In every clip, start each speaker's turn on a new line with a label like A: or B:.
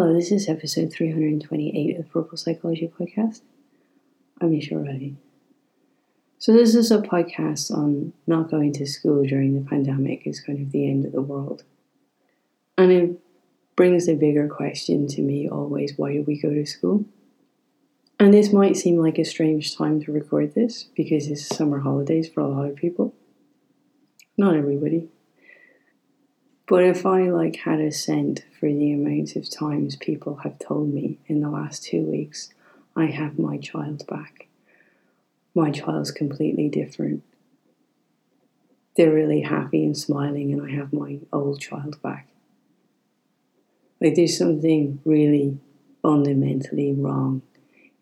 A: Hello, this is episode 328 of the Purple Psychology Podcast. I'm Misha Riley. So, this is a podcast on not going to school during the pandemic is kind of the end of the world. And it brings a bigger question to me always why do we go to school? And this might seem like a strange time to record this because it's summer holidays for a lot of people. Not everybody. But if I like had a cent for the amount of times people have told me in the last two weeks, I have my child back. My child's completely different. They're really happy and smiling, and I have my old child back. Like there's something really fundamentally wrong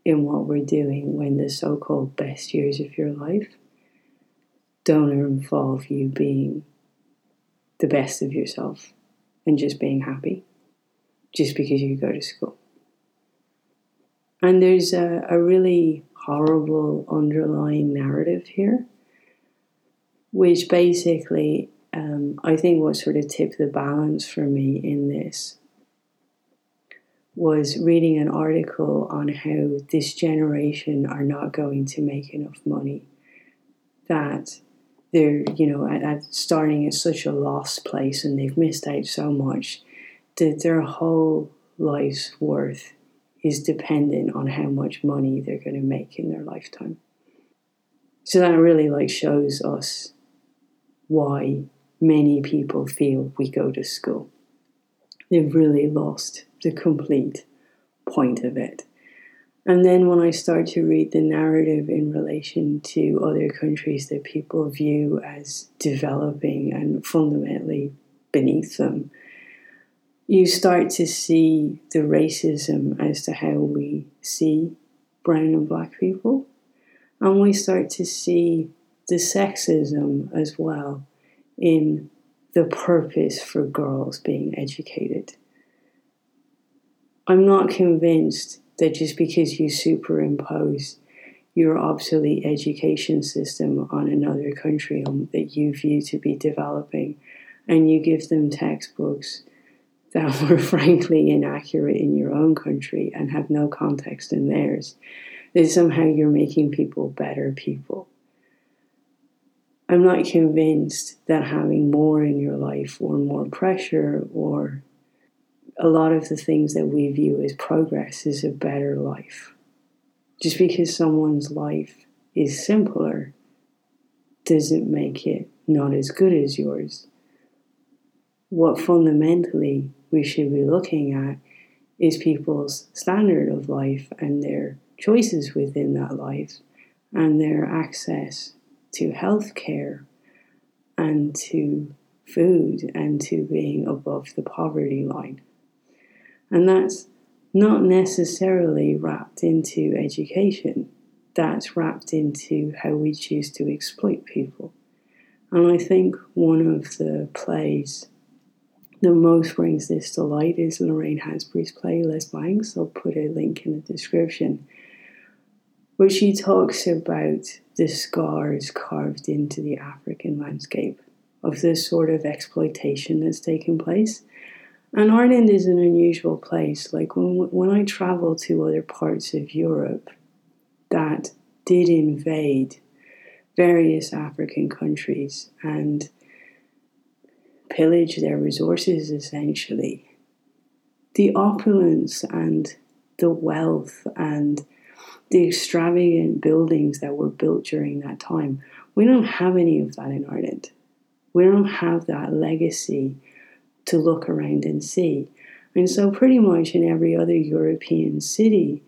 A: in what we're doing when the so called best years of your life don't involve you being the best of yourself and just being happy just because you go to school. And there's a, a really horrible underlying narrative here, which basically um, I think what sort of tipped the balance for me in this was reading an article on how this generation are not going to make enough money that they're you know at, at starting at such a lost place and they've missed out so much that their whole life's worth is dependent on how much money they're going to make in their lifetime. So that really like shows us why many people feel we go to school. They've really lost the complete point of it and then when I start to read the narrative in relation to other countries that people view as developing and fundamentally beneath them, you start to see the racism as to how we see brown and black people. And we start to see the sexism as well in the purpose for girls being educated. I'm not convinced that just because you superimpose your obsolete education system on another country um, that you view to be developing and you give them textbooks that were frankly inaccurate in your own country and have no context in theirs, that somehow you're making people better people. I'm not convinced that having more in your life or more pressure or a lot of the things that we view as progress is a better life. Just because someone's life is simpler doesn't make it not as good as yours. What fundamentally we should be looking at is people's standard of life and their choices within that life and their access to health care and to food and to being above the poverty line. And that's not necessarily wrapped into education, that's wrapped into how we choose to exploit people. And I think one of the plays that most brings this to light is Lorraine Hansberry's play Les Blancs. I'll put a link in the description, where she talks about the scars carved into the African landscape of this sort of exploitation that's taken place and Ireland is an unusual place. Like when when I travel to other parts of Europe that did invade various African countries and pillage their resources essentially, the opulence and the wealth and the extravagant buildings that were built during that time, we don't have any of that in Ireland. We don't have that legacy to look around and see. And so, pretty much in every other European city,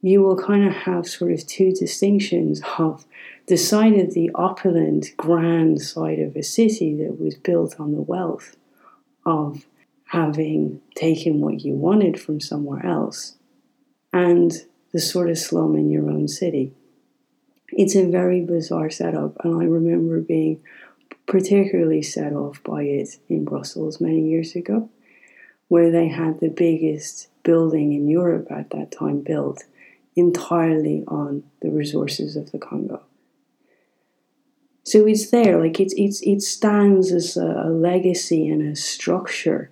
A: you will kind of have sort of two distinctions of the side of the opulent, grand side of a city that was built on the wealth of having taken what you wanted from somewhere else, and the sort of slum in your own city. It's a very bizarre setup, and I remember being particularly set off by it in Brussels many years ago, where they had the biggest building in Europe at that time built entirely on the resources of the Congo. So it's there, like it's it's it stands as a, a legacy and a structure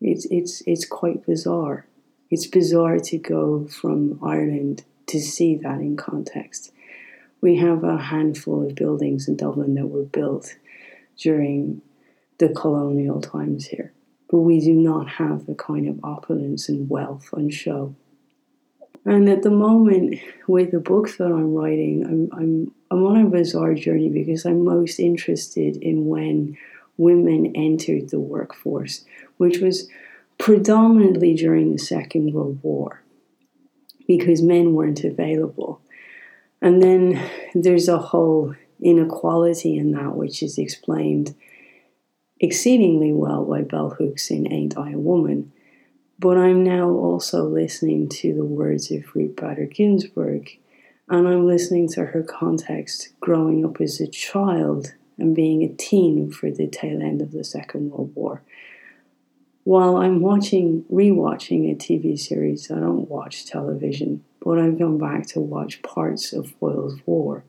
A: It's, it's, it's quite bizarre. It's bizarre to go from Ireland to see that in context. We have a handful of buildings in Dublin that were built during the colonial times here, but we do not have the kind of opulence and wealth on show. And at the moment, with the books that I'm writing, I'm, I'm, I'm on a bizarre journey because I'm most interested in when women entered the workforce, which was predominantly during the Second World War because men weren't available. And then there's a whole inequality in that, which is explained exceedingly well by Bell Hooks in Ain't I a Woman. But I'm now also listening to the words of Ruth Bader Ginsburg, and I'm listening to her context growing up as a child and being a teen for the tail end of the Second World War. While I'm watching, rewatching a TV series, I don't watch television, but I've gone back to watch parts of Foyle's War,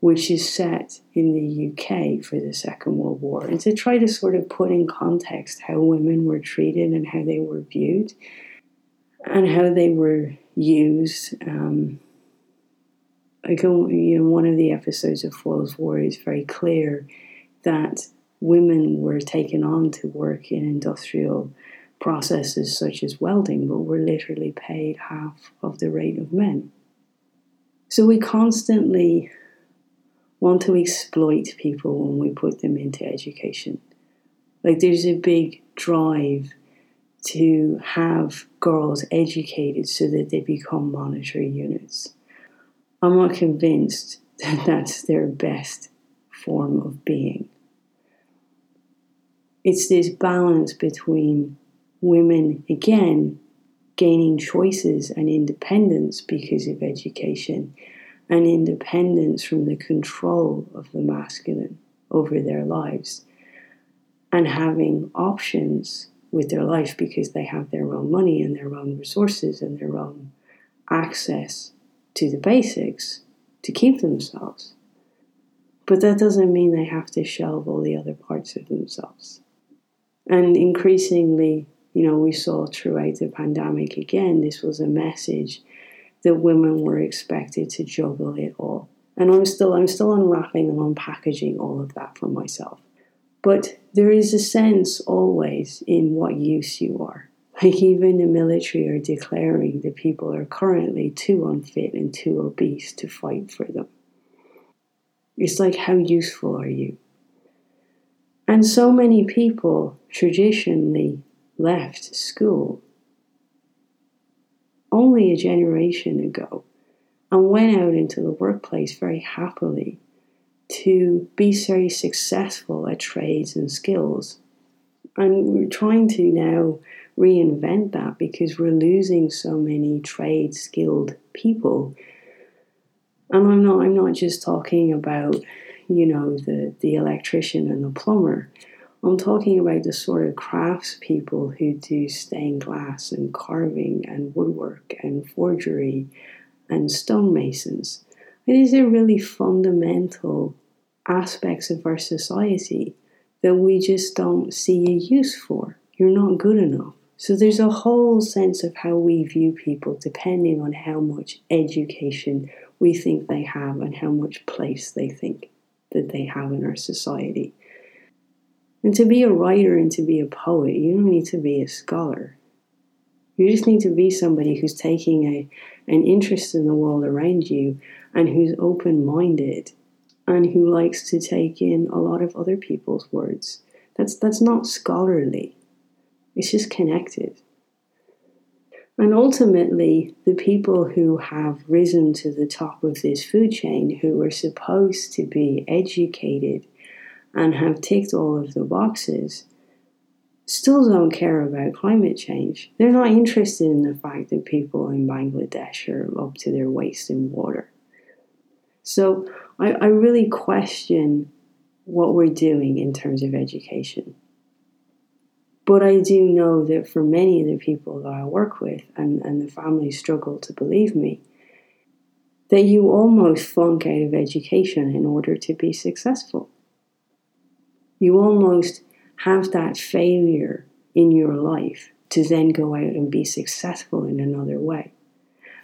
A: which is set in the UK for the Second World War, and to try to sort of put in context how women were treated and how they were viewed and how they were used. Um, like you know, one of the episodes of Foyle's War is very clear that women were taken on to work in industrial processes such as welding, but were literally paid half of the rate of men. So we constantly want to exploit people when we put them into education. Like there's a big drive to have girls educated so that they become monetary units. I'm not convinced that that's their best form of being. It's this balance between women, again, gaining choices and independence because of education and independence from the control of the masculine over their lives and having options with their life because they have their own money and their own resources and their own access to the basics to keep themselves. But that doesn't mean they have to shelve all the other parts of themselves. And increasingly, you know, we saw throughout the pandemic again, this was a message that women were expected to juggle it all. And I'm still I'm still unwrapping and unpackaging all of that for myself. But there is a sense always in what use you are. Like even the military are declaring that people are currently too unfit and too obese to fight for them. It's like how useful are you? And so many people traditionally left school only a generation ago and went out into the workplace very happily to be very successful at trades and skills. And we're trying to now reinvent that because we're losing so many trade skilled people. And I'm not I'm not just talking about, you know, the, the electrician and the plumber. I'm talking about the sort of craftspeople who do stained glass and carving and woodwork and forgery and stonemasons. These are really fundamental aspects of our society that we just don't see a use for. You're not good enough. So there's a whole sense of how we view people depending on how much education we think they have and how much place they think that they have in our society. And to be a writer and to be a poet, you don't need to be a scholar. You just need to be somebody who's taking a, an interest in the world around you and who's open minded and who likes to take in a lot of other people's words. That's, that's not scholarly, it's just connected. And ultimately, the people who have risen to the top of this food chain, who are supposed to be educated and have ticked all of the boxes still don't care about climate change. They're not interested in the fact that people in Bangladesh are up to their waist in water. So I, I really question what we're doing in terms of education. But I do know that for many of the people that I work with and, and the families struggle to believe me, that you almost flunk out of education in order to be successful you almost have that failure in your life to then go out and be successful in another way.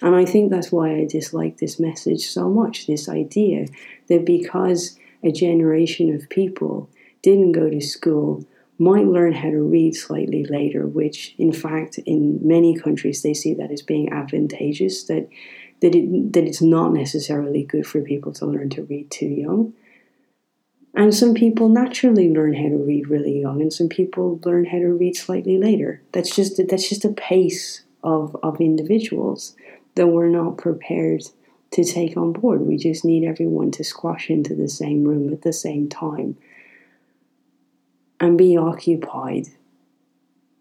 A: And I think that's why I dislike this message so much this idea that because a generation of people didn't go to school, might learn how to read slightly later, which in fact in many countries they see that as being advantageous, that that it that it's not necessarily good for people to learn to read too young. And some people naturally learn how to read really young, and some people learn how to read slightly later. That's just that's just a pace of, of individuals that we're not prepared to take on board. We just need everyone to squash into the same room at the same time and be occupied.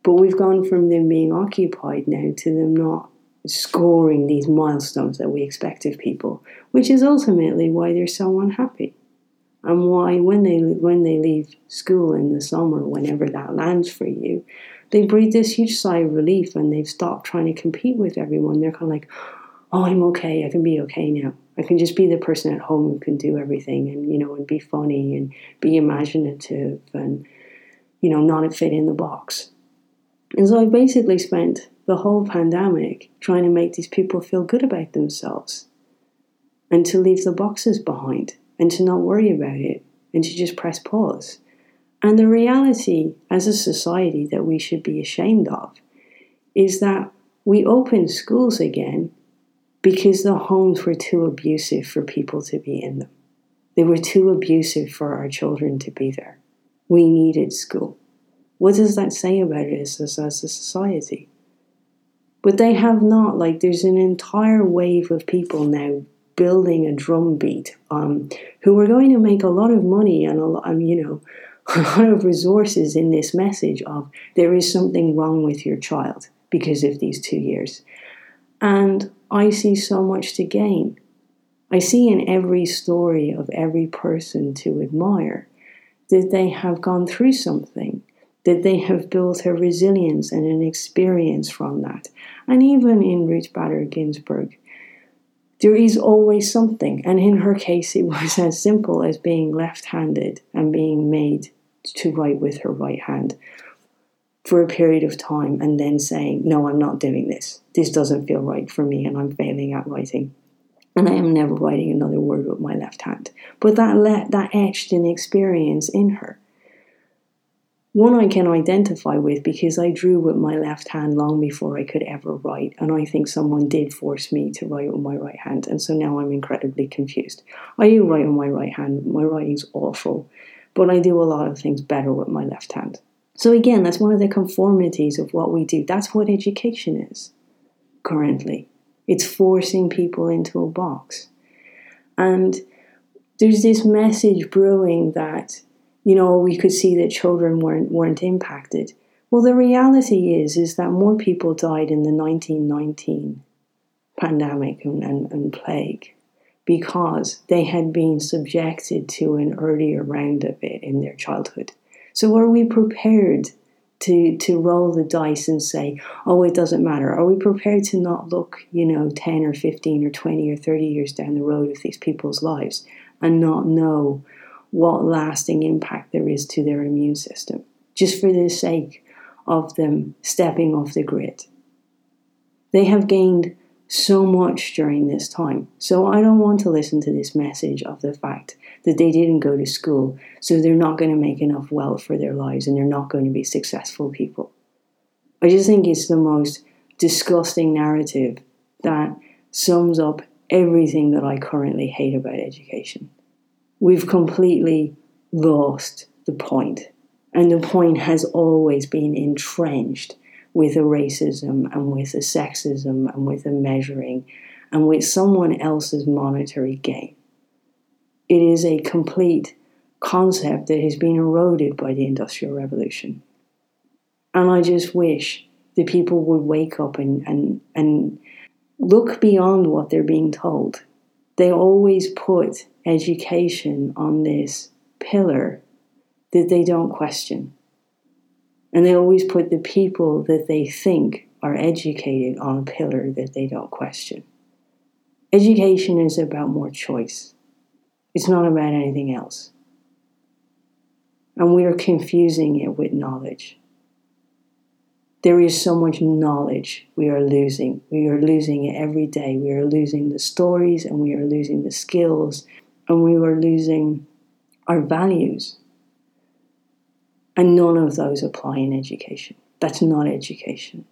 A: But we've gone from them being occupied now to them not scoring these milestones that we expect of people, which is ultimately why they're so unhappy and why when they when they leave school in the summer, whenever that lands for you, they breathe this huge sigh of relief and they've stopped trying to compete with everyone. They're kind of like, "Oh, I'm okay. I can be okay now. I can just be the person at home who can do everything and you know and be funny and be imaginative and you know not fit in the box." And so I basically spent the whole pandemic trying to make these people feel good about themselves and to leave the boxes behind and to not worry about it and to just press pause. And the reality as a society that we should be ashamed of is that we opened schools again because the homes were too abusive for people to be in them. They were too abusive for our children to be there. We needed school. What does that say about us as, as a society? But they have not. Like, there's an entire wave of people now building a drumbeat um, who are going to make a lot of money and a lot, um, you know, a lot of resources in this message of there is something wrong with your child because of these two years. And I see so much to gain. I see in every story of every person to admire that they have gone through something, that they have built a resilience and an experience from that. And even in Ruth Bader Ginsburg, there is always something. And in her case, it was as simple as being left handed and being made to write with her right hand for a period of time and then saying, No, I'm not doing this. This doesn't feel right for me and I'm failing at writing. And I am never writing another word with my left hand. But that, let, that etched an experience in her one I can identify with because I drew with my left hand long before I could ever write, and I think someone did force me to write with my right hand, and so now I'm incredibly confused. I do write with my right hand, my writing's awful, but I do a lot of things better with my left hand. So, again, that's one of the conformities of what we do. That's what education is currently. It's forcing people into a box. And there's this message brewing that you know, we could see that children weren't weren't impacted. Well, the reality is is that more people died in the 1919 pandemic and, and, and plague because they had been subjected to an earlier round of it in their childhood. So, are we prepared to to roll the dice and say, "Oh, it doesn't matter"? Are we prepared to not look, you know, ten or fifteen or twenty or thirty years down the road of these people's lives and not know what lasting impact there is to their immune system, just for the sake of them stepping off the grid. They have gained so much during this time. So I don't want to listen to this message of the fact that they didn't go to school, so they're not going to make enough wealth for their lives and they're not going to be successful people. I just think it's the most disgusting narrative that sums up everything that I currently hate about education we've completely lost the point. And the point has always been entrenched with a racism and with a sexism and with a measuring and with someone else's monetary gain. It is a complete concept that has been eroded by the Industrial Revolution. And I just wish that people would wake up and, and, and look beyond what they're being told. They always put education on this pillar that they don't question. And they always put the people that they think are educated on a pillar that they don't question. Education is about more choice, it's not about anything else. And we are confusing it with knowledge. There is so much knowledge we are losing. We are losing it every day. We are losing the stories and we are losing the skills and we are losing our values. And none of those apply in education. That's not education.